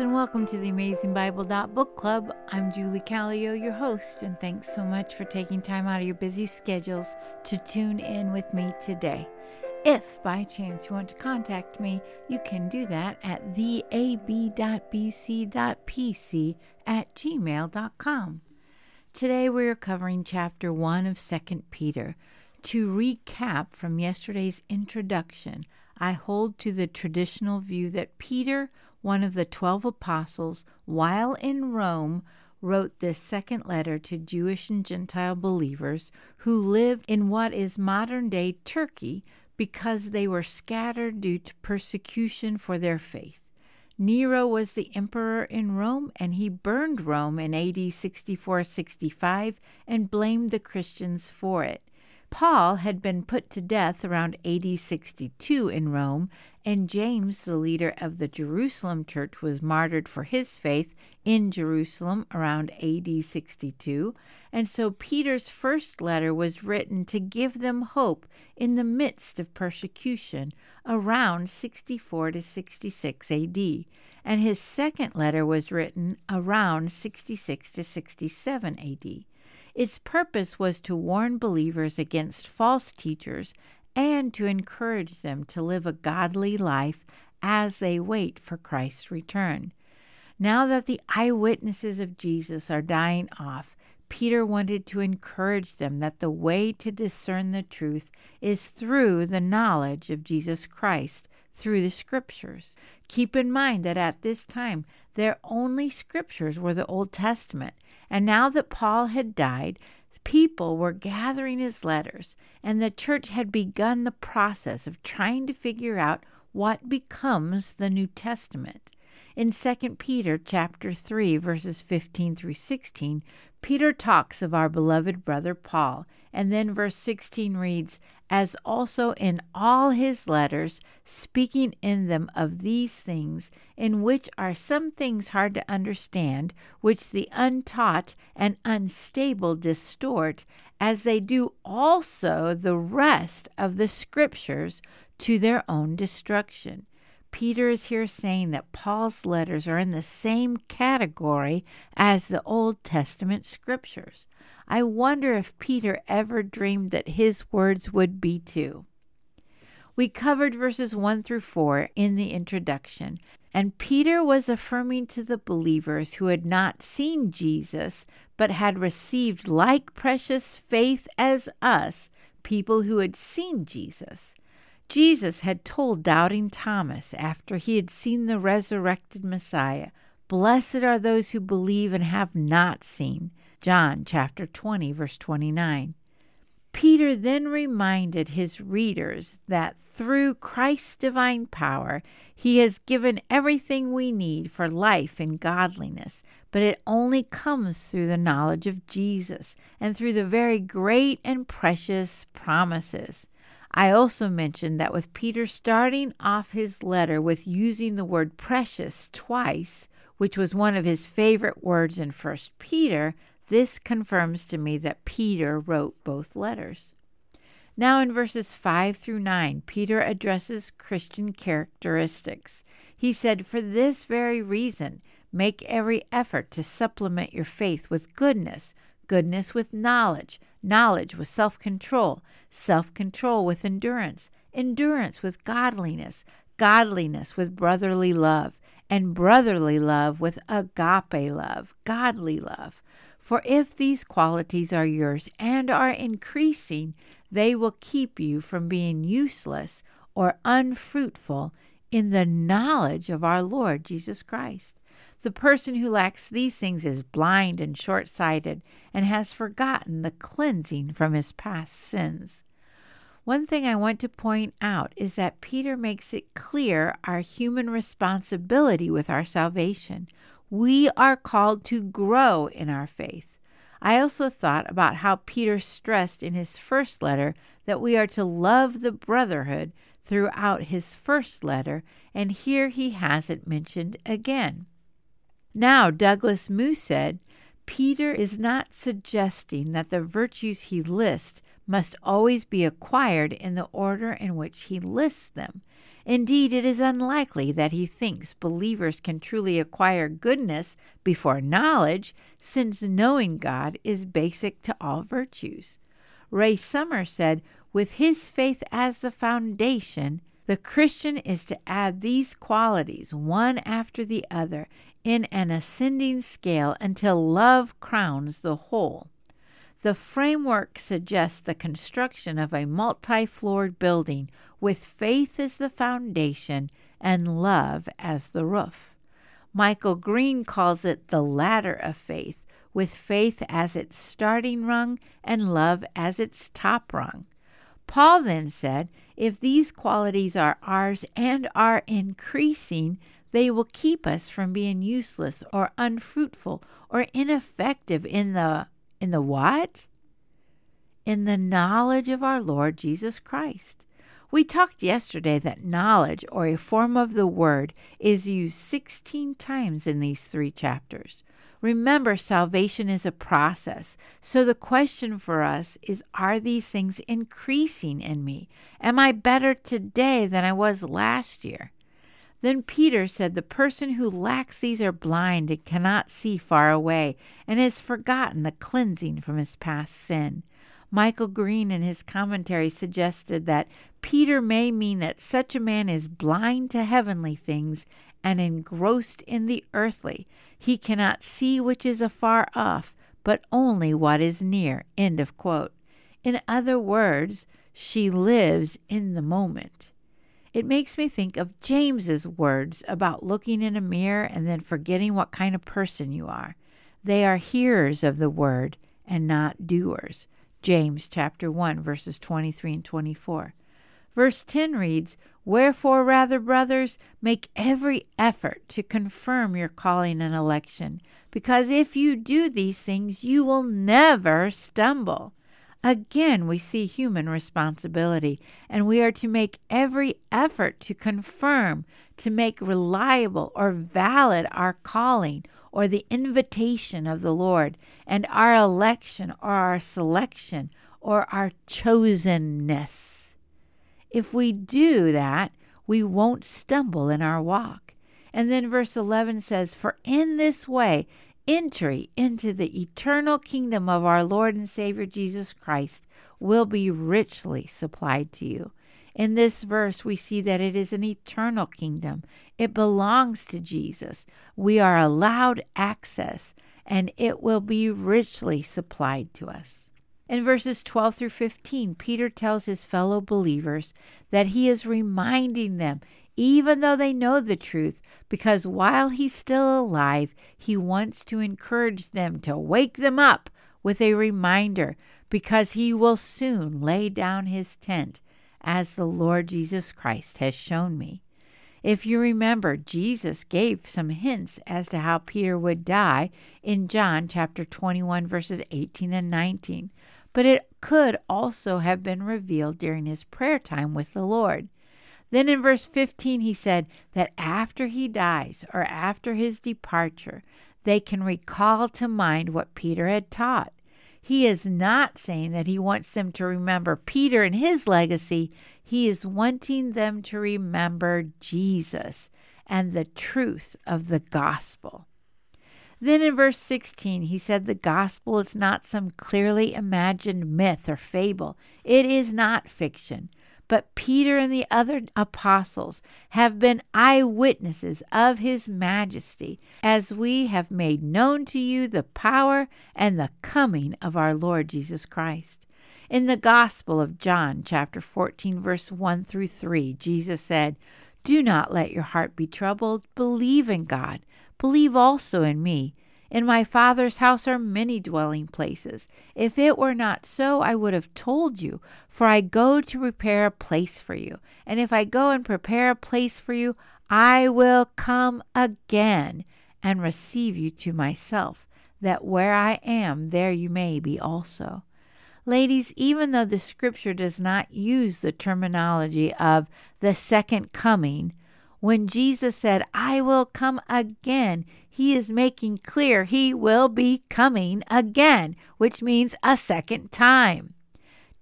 And welcome to the Amazing Bible Book Club. I'm Julie Callio, your host, and thanks so much for taking time out of your busy schedules to tune in with me today. If by chance you want to contact me, you can do that at theab.bc.pc at gmail.com. Today we are covering chapter 1 of 2 Peter. To recap from yesterday's introduction, I hold to the traditional view that Peter, one of the twelve apostles, while in Rome, wrote this second letter to Jewish and Gentile believers who lived in what is modern day Turkey because they were scattered due to persecution for their faith. Nero was the emperor in Rome, and he burned Rome in AD 64 65 and blamed the Christians for it. Paul had been put to death around AD 62 in Rome, and James, the leader of the Jerusalem church, was martyred for his faith in Jerusalem around AD 62. And so Peter's first letter was written to give them hope in the midst of persecution around 64 to 66 AD. And his second letter was written around 66 to 67 AD. Its purpose was to warn believers against false teachers and to encourage them to live a godly life as they wait for Christ's return. Now that the eyewitnesses of Jesus are dying off, Peter wanted to encourage them that the way to discern the truth is through the knowledge of Jesus Christ through the scriptures. Keep in mind that at this time, their only scriptures were the Old Testament, and now that Paul had died, people were gathering his letters, and the church had begun the process of trying to figure out what becomes the New Testament. In 2 Peter chapter 3 verses 15 through 16, Peter talks of our beloved brother Paul, and then verse 16 reads, As also in all his letters, speaking in them of these things, in which are some things hard to understand, which the untaught and unstable distort, as they do also the rest of the Scriptures to their own destruction. Peter is here saying that Paul's letters are in the same category as the Old Testament scriptures. I wonder if Peter ever dreamed that his words would be too. We covered verses 1 through 4 in the introduction, and Peter was affirming to the believers who had not seen Jesus but had received like precious faith as us, people who had seen Jesus. Jesus had told doubting Thomas after he had seen the resurrected Messiah, Blessed are those who believe and have not seen. John chapter 20 verse 29. Peter then reminded his readers that through Christ's divine power, he has given everything we need for life and godliness, but it only comes through the knowledge of Jesus and through the very great and precious promises. I also mentioned that with Peter starting off his letter with using the word precious twice, which was one of his favorite words in 1 Peter, this confirms to me that Peter wrote both letters. Now, in verses 5 through 9, Peter addresses Christian characteristics. He said, For this very reason, make every effort to supplement your faith with goodness goodness with knowledge, knowledge with self control, self control with endurance, endurance with godliness, godliness with brotherly love, and brotherly love with agape love, godly love. For if these qualities are yours and are increasing, they will keep you from being useless or unfruitful in the knowledge of our Lord Jesus Christ. The person who lacks these things is blind and short sighted and has forgotten the cleansing from his past sins. One thing I want to point out is that Peter makes it clear our human responsibility with our salvation. We are called to grow in our faith. I also thought about how Peter stressed in his first letter that we are to love the brotherhood throughout his first letter, and here he has it mentioned again. Now, Douglas Moo said, Peter is not suggesting that the virtues he lists must always be acquired in the order in which he lists them. Indeed, it is unlikely that he thinks believers can truly acquire goodness before knowledge, since knowing God is basic to all virtues. Ray Summers said, with his faith as the foundation, the Christian is to add these qualities one after the other in an ascending scale until love crowns the whole. The framework suggests the construction of a multi floored building with faith as the foundation and love as the roof. Michael Green calls it the ladder of faith, with faith as its starting rung and love as its top rung. Paul then said, if these qualities are ours and are increasing, they will keep us from being useless or unfruitful or ineffective in the in the what? In the knowledge of our Lord Jesus Christ. We talked yesterday that knowledge, or a form of the word, is used 16 times in these three chapters. Remember, salvation is a process. So the question for us is Are these things increasing in me? Am I better today than I was last year? Then Peter said, The person who lacks these are blind and cannot see far away, and has forgotten the cleansing from his past sin. Michael Green, in his commentary, suggested that Peter may mean that such a man is blind to heavenly things and engrossed in the earthly. He cannot see which is afar off, but only what is near. End of quote. In other words, she lives in the moment. It makes me think of James's words about looking in a mirror and then forgetting what kind of person you are. They are hearers of the word and not doers. James chapter 1 verses 23 and 24. Verse 10 reads, Wherefore, rather, brothers, make every effort to confirm your calling and election, because if you do these things, you will never stumble. Again, we see human responsibility, and we are to make every effort to confirm, to make reliable or valid our calling or the invitation of the Lord, and our election or our selection or our chosenness. If we do that, we won't stumble in our walk. And then verse 11 says, For in this way entry into the eternal kingdom of our Lord and Savior Jesus Christ will be richly supplied to you. In this verse, we see that it is an eternal kingdom. It belongs to Jesus. We are allowed access, and it will be richly supplied to us. In verses 12 through 15, Peter tells his fellow believers that he is reminding them even though they know the truth, because while he's still alive, he wants to encourage them to wake them up with a reminder, because he will soon lay down his tent, as the Lord Jesus Christ has shown me. If you remember, Jesus gave some hints as to how Peter would die in John chapter 21, verses 18 and 19, but it could also have been revealed during his prayer time with the Lord. Then in verse 15, he said that after he dies or after his departure, they can recall to mind what Peter had taught. He is not saying that he wants them to remember Peter and his legacy. He is wanting them to remember Jesus and the truth of the gospel. Then in verse 16, he said the gospel is not some clearly imagined myth or fable. It is not fiction. But Peter and the other apostles have been eyewitnesses of his majesty, as we have made known to you the power and the coming of our Lord Jesus Christ. In the Gospel of John, chapter 14, verse 1 through 3, Jesus said, Do not let your heart be troubled. Believe in God. Believe also in me. In my Father's house are many dwelling places. If it were not so, I would have told you, for I go to prepare a place for you. And if I go and prepare a place for you, I will come again and receive you to myself, that where I am, there you may be also. Ladies, even though the scripture does not use the terminology of the second coming, when Jesus said, I will come again, he is making clear he will be coming again, which means a second time.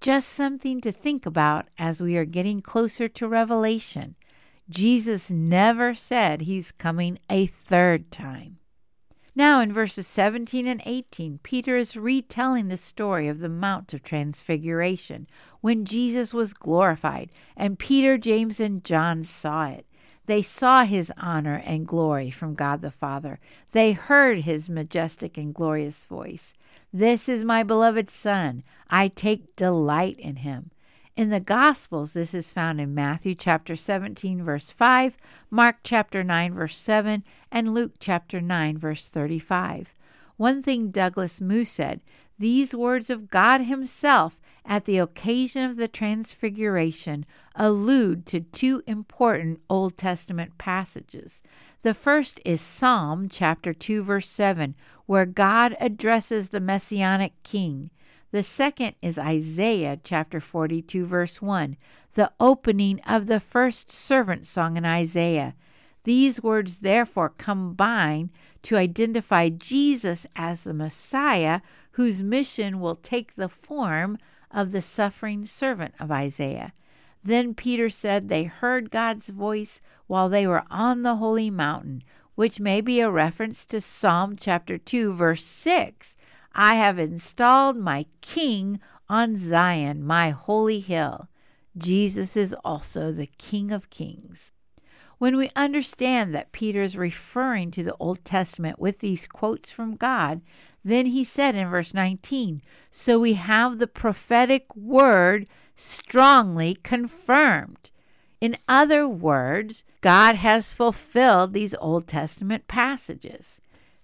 Just something to think about as we are getting closer to Revelation. Jesus never said he's coming a third time. Now, in verses 17 and 18, Peter is retelling the story of the Mount of Transfiguration when Jesus was glorified, and Peter, James, and John saw it. They saw his honor and glory from God the Father. They heard his majestic and glorious voice. This is my beloved Son. I take delight in him. In the Gospels, this is found in Matthew chapter 17, verse 5, Mark chapter 9, verse 7, and Luke chapter 9, verse 35. One thing Douglas Moo said these words of God Himself at the occasion of the Transfiguration allude to two important Old Testament passages. The first is Psalm chapter 2 verse 7 where God addresses the messianic king. The second is Isaiah chapter 42 verse 1, the opening of the first servant song in Isaiah. These words therefore combine to identify Jesus as the Messiah whose mission will take the form of the suffering servant of Isaiah. Then Peter said they heard God's voice while they were on the holy mountain, which may be a reference to Psalm chapter 2, verse 6. I have installed my king on Zion, my holy hill. Jesus is also the King of kings. When we understand that Peter is referring to the Old Testament with these quotes from God, then he said in verse 19, So we have the prophetic word strongly confirmed. In other words, God has fulfilled these Old Testament passages.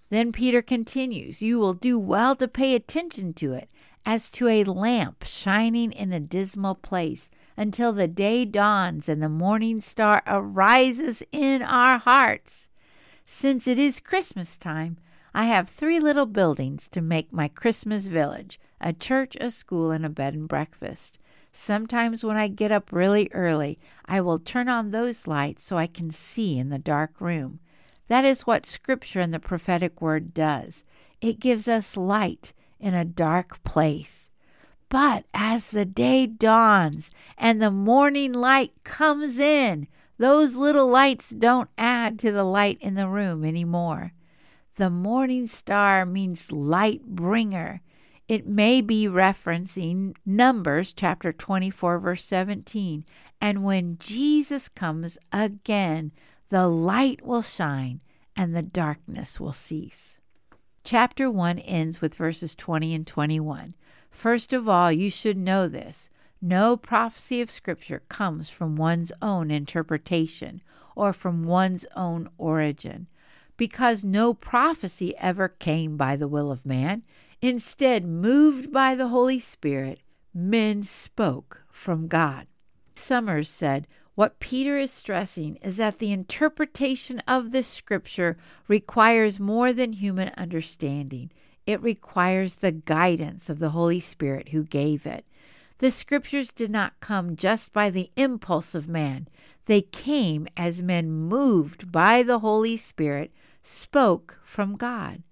Then Peter continues, You will do well to pay attention to it as to a lamp shining in a dismal place until the day dawns and the morning star arises in our hearts. Since it is Christmas time, I have three little buildings to make my Christmas village a church, a school, and a bed and breakfast. Sometimes when I get up really early, I will turn on those lights so I can see in the dark room. That is what Scripture and the prophetic word does. It gives us light in a dark place. But as the day dawns and the morning light comes in, those little lights don't add to the light in the room anymore. The morning star means light bringer. It may be referencing Numbers chapter 24, verse 17. And when Jesus comes again, the light will shine and the darkness will cease. Chapter 1 ends with verses 20 and 21. First of all, you should know this no prophecy of Scripture comes from one's own interpretation or from one's own origin because no prophecy ever came by the will of man. Instead, moved by the Holy Spirit, men spoke from God. Summers said, What Peter is stressing is that the interpretation of the scripture requires more than human understanding. It requires the guidance of the Holy Spirit who gave it. The scriptures did not come just by the impulse of man, they came as men moved by the Holy Spirit spoke from God.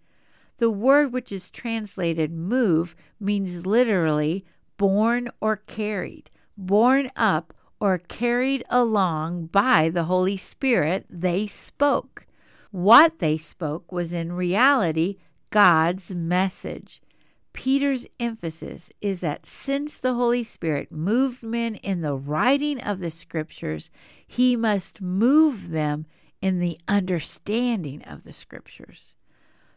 The word which is translated move means literally borne or carried, borne up or carried along by the Holy Spirit, they spoke. What they spoke was in reality God's message. Peter's emphasis is that since the Holy Spirit moved men in the writing of the scriptures, he must move them in the understanding of the scriptures.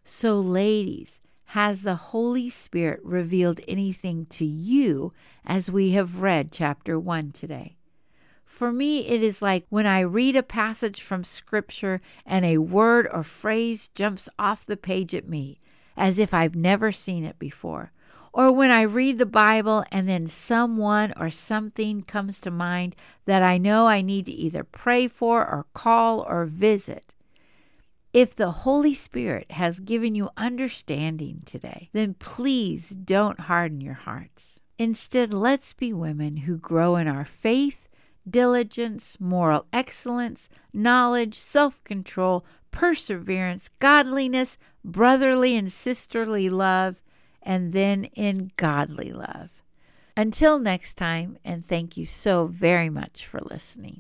So, ladies, has the Holy Spirit revealed anything to you as we have read chapter 1 today? For me, it is like when I read a passage from Scripture and a word or phrase jumps off the page at me, as if I've never seen it before. Or when I read the Bible and then someone or something comes to mind that I know I need to either pray for or call or visit. If the Holy Spirit has given you understanding today, then please don't harden your hearts. Instead, let's be women who grow in our faith, diligence, moral excellence, knowledge, self control, perseverance, godliness, brotherly and sisterly love, and then in godly love. Until next time, and thank you so very much for listening.